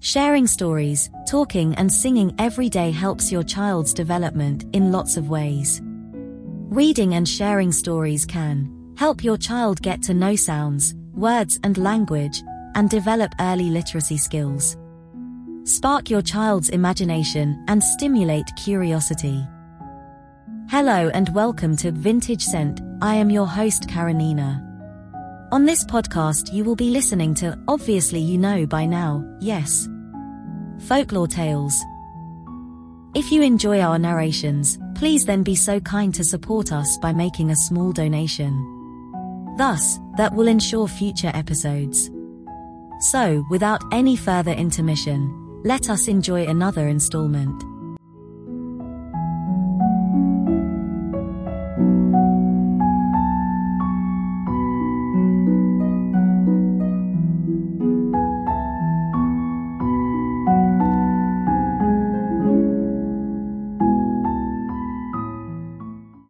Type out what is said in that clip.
Sharing stories, talking and singing every day helps your child's development in lots of ways. Reading and sharing stories can help your child get to know sounds, words and language, and develop early literacy skills. Spark your child's imagination and stimulate curiosity. Hello and welcome to Vintage Scent. I am your host Karenina. On this podcast, you will be listening to, obviously, you know by now, yes, folklore tales. If you enjoy our narrations, please then be so kind to support us by making a small donation. Thus, that will ensure future episodes. So, without any further intermission, let us enjoy another installment.